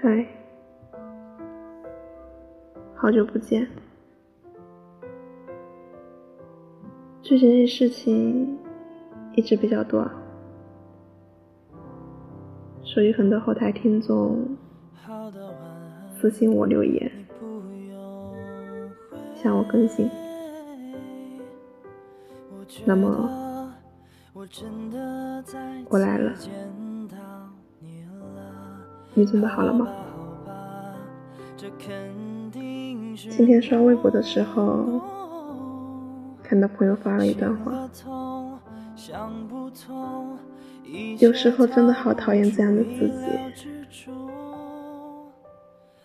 嗨，好久不见。最近事情一直比较多，所以很多后台听众私信我留言，向我更新。那么，我来了。你准备好了吗？今天刷微博的时候，看到朋友发了一段话。有时候真的好讨厌这样的自己，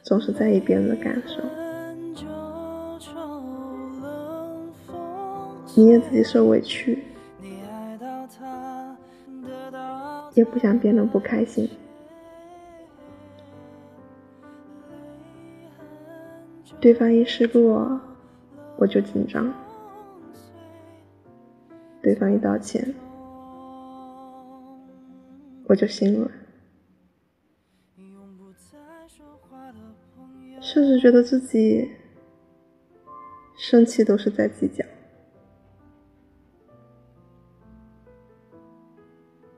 总是在意别人的感受，宁愿自己受委屈，也不想别人不开心。对方一失落，我就紧张；对方一道歉，我就心软，甚至觉得自己生气都是在计较。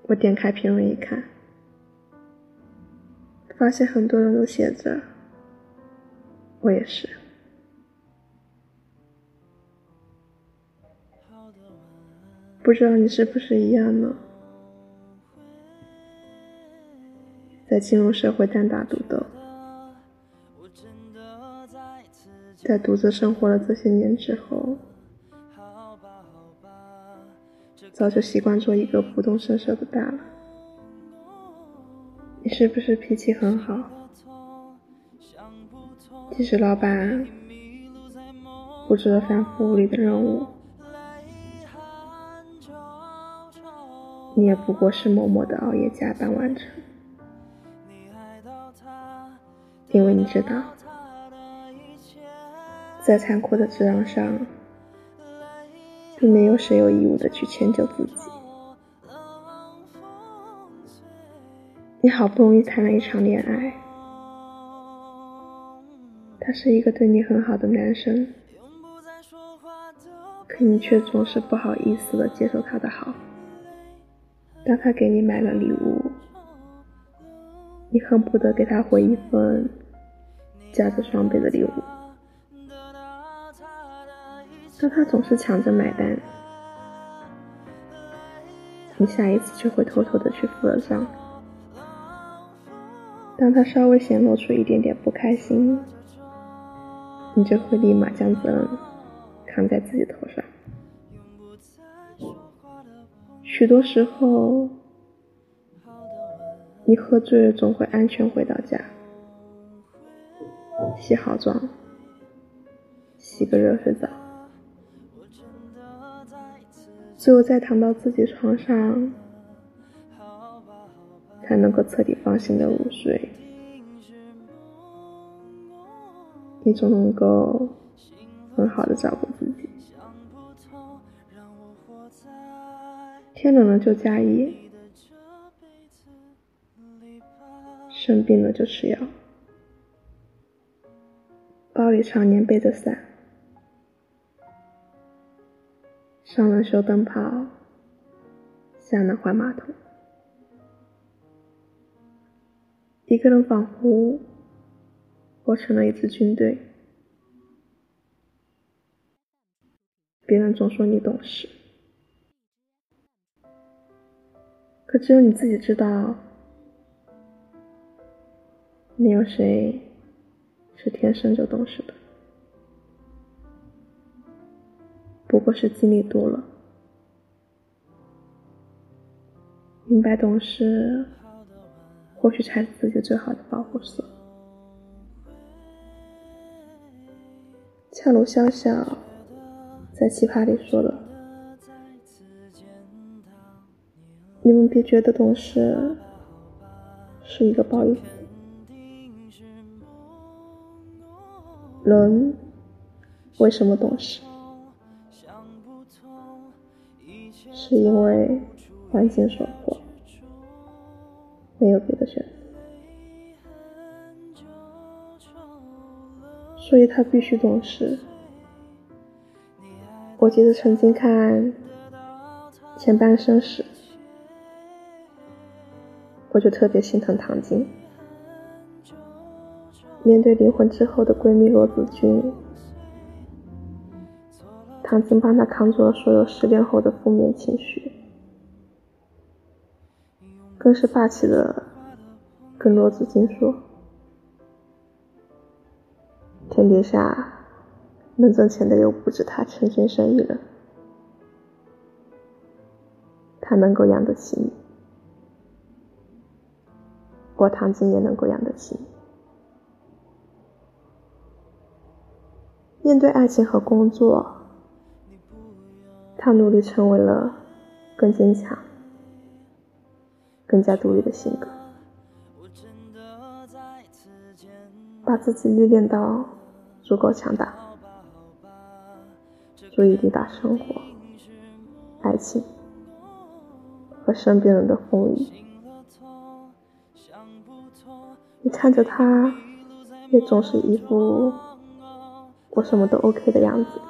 我点开评论一看，发现很多人都写着。我也是，不知道你是不是一样呢？在进入社会单打独斗，在独自生活了这些年之后，早就习惯做一个不动声色的大了。你是不是脾气很好？即使老板布置了繁复无理的任务，你也不过是默默的熬夜加班完成，因为你知道，在残酷的职场上，并没有谁有义务的去迁就自己。你好不容易谈了一场恋爱。他是一个对你很好的男生，可你却总是不好意思的接受他的好。当他给你买了礼物，你恨不得给他回一份价值双倍的礼物。当他总是抢着买单，你下一次就会偷偷的去付了账。当他稍微显露出一点点不开心，你就会立马将责任扛在自己头上。许多时候，你喝醉了总会安全回到家，洗好妆，洗个热水澡，只有再躺到自己床上，才能够彻底放心的入睡。你总能够很好的照顾自己，天冷了就加衣，生病了就吃药，包里常年背着伞，上了修灯泡，下了换马桶，一个人仿佛。活成了一支军队，别人总说你懂事，可只有你自己知道，没有谁是天生就懂事的，不过是经历多了，明白懂事，或许才是自己最好的保护色。恰如潇潇在奇葩里说的：“你们别觉得懂事是一个褒义词，人为什么懂事？是因为环境所迫，没有别的选择。所以他必须懂事。我记得曾经看前半生时，我就特别心疼唐晶。面对离婚之后的闺蜜罗子君，唐晶帮她扛住了所有失恋后的负面情绪，更是霸气的跟罗子君说：“天底下。”能挣钱的又不止他陈先生一人，他能够养得起你，我唐晶也能够养得起你。面对爱情和工作，他努力成为了更坚强、更加独立的性格，把自己历练到足够强大。足以抵达生活、爱情和身边人的风雨。你看着他，也总是一副我什么都 OK 的样子，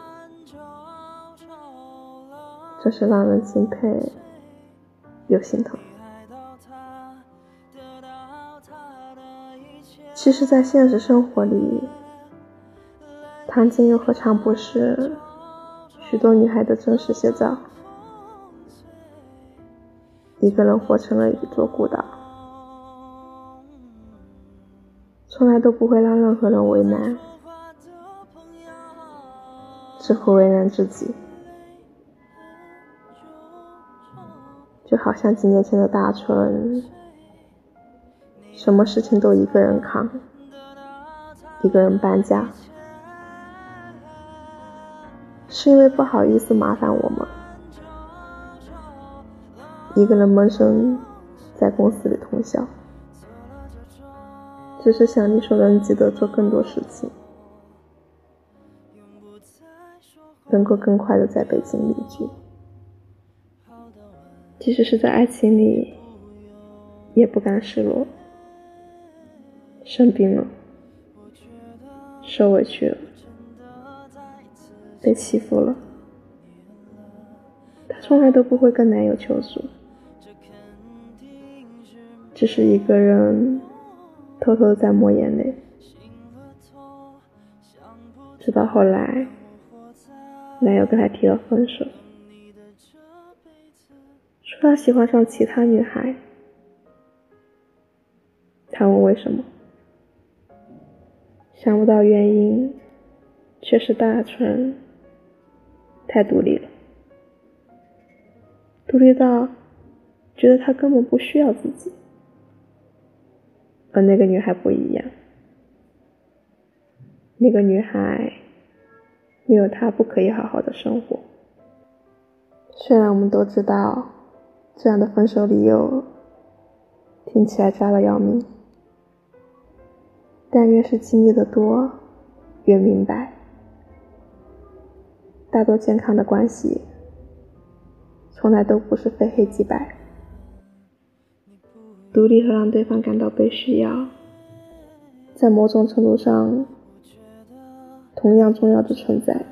真是让人敬佩又心疼。其实，在现实生活里，唐晶又何尝不是？许多女孩的真实写照，一个人活成了一座孤岛，从来都不会让任何人为难，只会为难自己。就好像几年前的大春，什么事情都一个人扛，一个人搬家。是因为不好意思麻烦我吗，一个人闷声在公司里通宵，只是想力所能及的做更多事情，能够更快的在北京定居。即使是在爱情里，也不甘示弱，生病了，受委屈了。被欺负了，她从来都不会跟男友求助，只是一个人偷偷在抹眼泪。直到后来，男友跟她提了分手，说他喜欢上其他女孩。他问为什么，想不到原因，却是大春。太独立了，独立到觉得他根本不需要自己，而那个女孩不一样，那个女孩没有他不可以好好的生活。虽然我们都知道这样的分手理由听起来渣的要命，但越是经历的多，越明白。大多健康的关系，从来都不是非黑即白。独立和让对方感到被需要，在某种程度上同样重要的存在。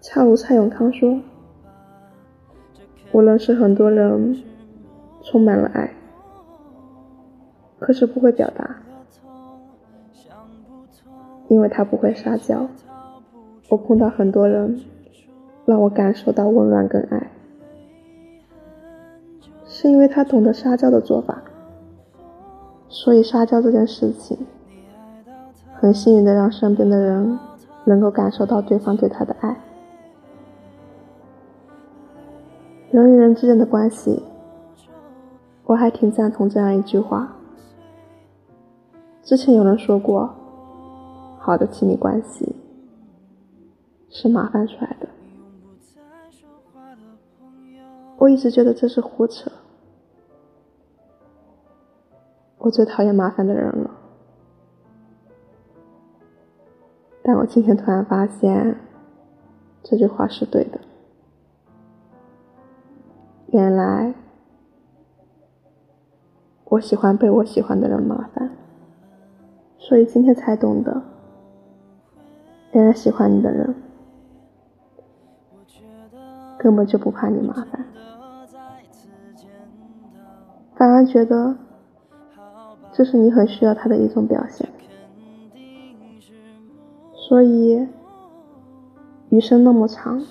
恰如蔡永康说：“我认识很多人，充满了爱，可是不会表达。”因为他不会撒娇，我碰到很多人，让我感受到温暖跟爱，是因为他懂得撒娇的做法，所以撒娇这件事情，很幸运的让身边的人能够感受到对方对他的爱。人与人之间的关系，我还挺赞同这样一句话，之前有人说过。好的亲密关系是麻烦出来的，我一直觉得这是胡扯。我最讨厌麻烦的人了，但我今天突然发现这句话是对的。原来我喜欢被我喜欢的人麻烦。所以今天才懂得，原来喜欢你的人根本就不怕你麻烦，反而觉得这是你很需要他的一种表现。所以，余生那么长，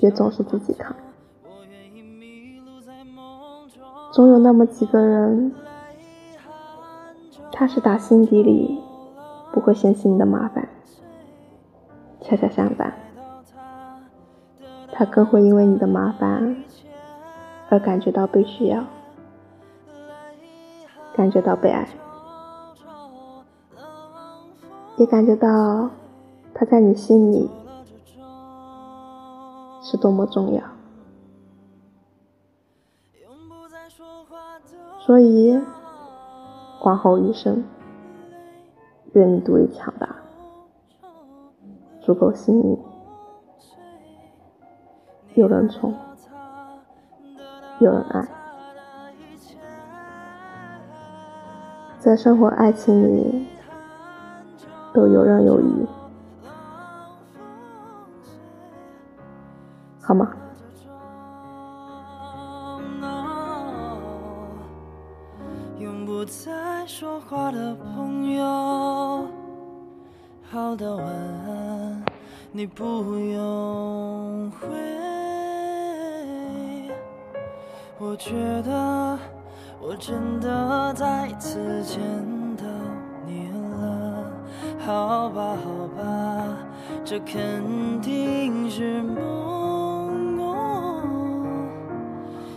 别总是自己扛，总有那么几个人。他是打心底里不会嫌弃你的麻烦，恰恰相反，他更会因为你的麻烦而感觉到被需要，感觉到被爱，也感觉到他在你心里是多么重要，所以。往后余生，愿你独立强大，足够幸运，有人宠，有人爱，在生活爱情里都游刃有余，好吗？不再说话的朋友，好的晚安，你不用回。我觉得我真的再次见到你了，好吧好吧，这肯定是梦哦，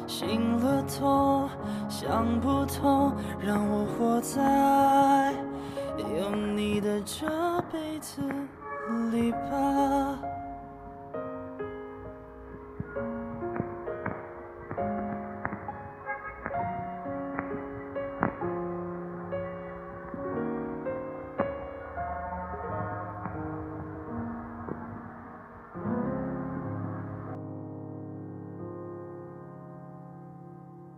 醒了头。想不通，让我活在有你的这辈子里吧。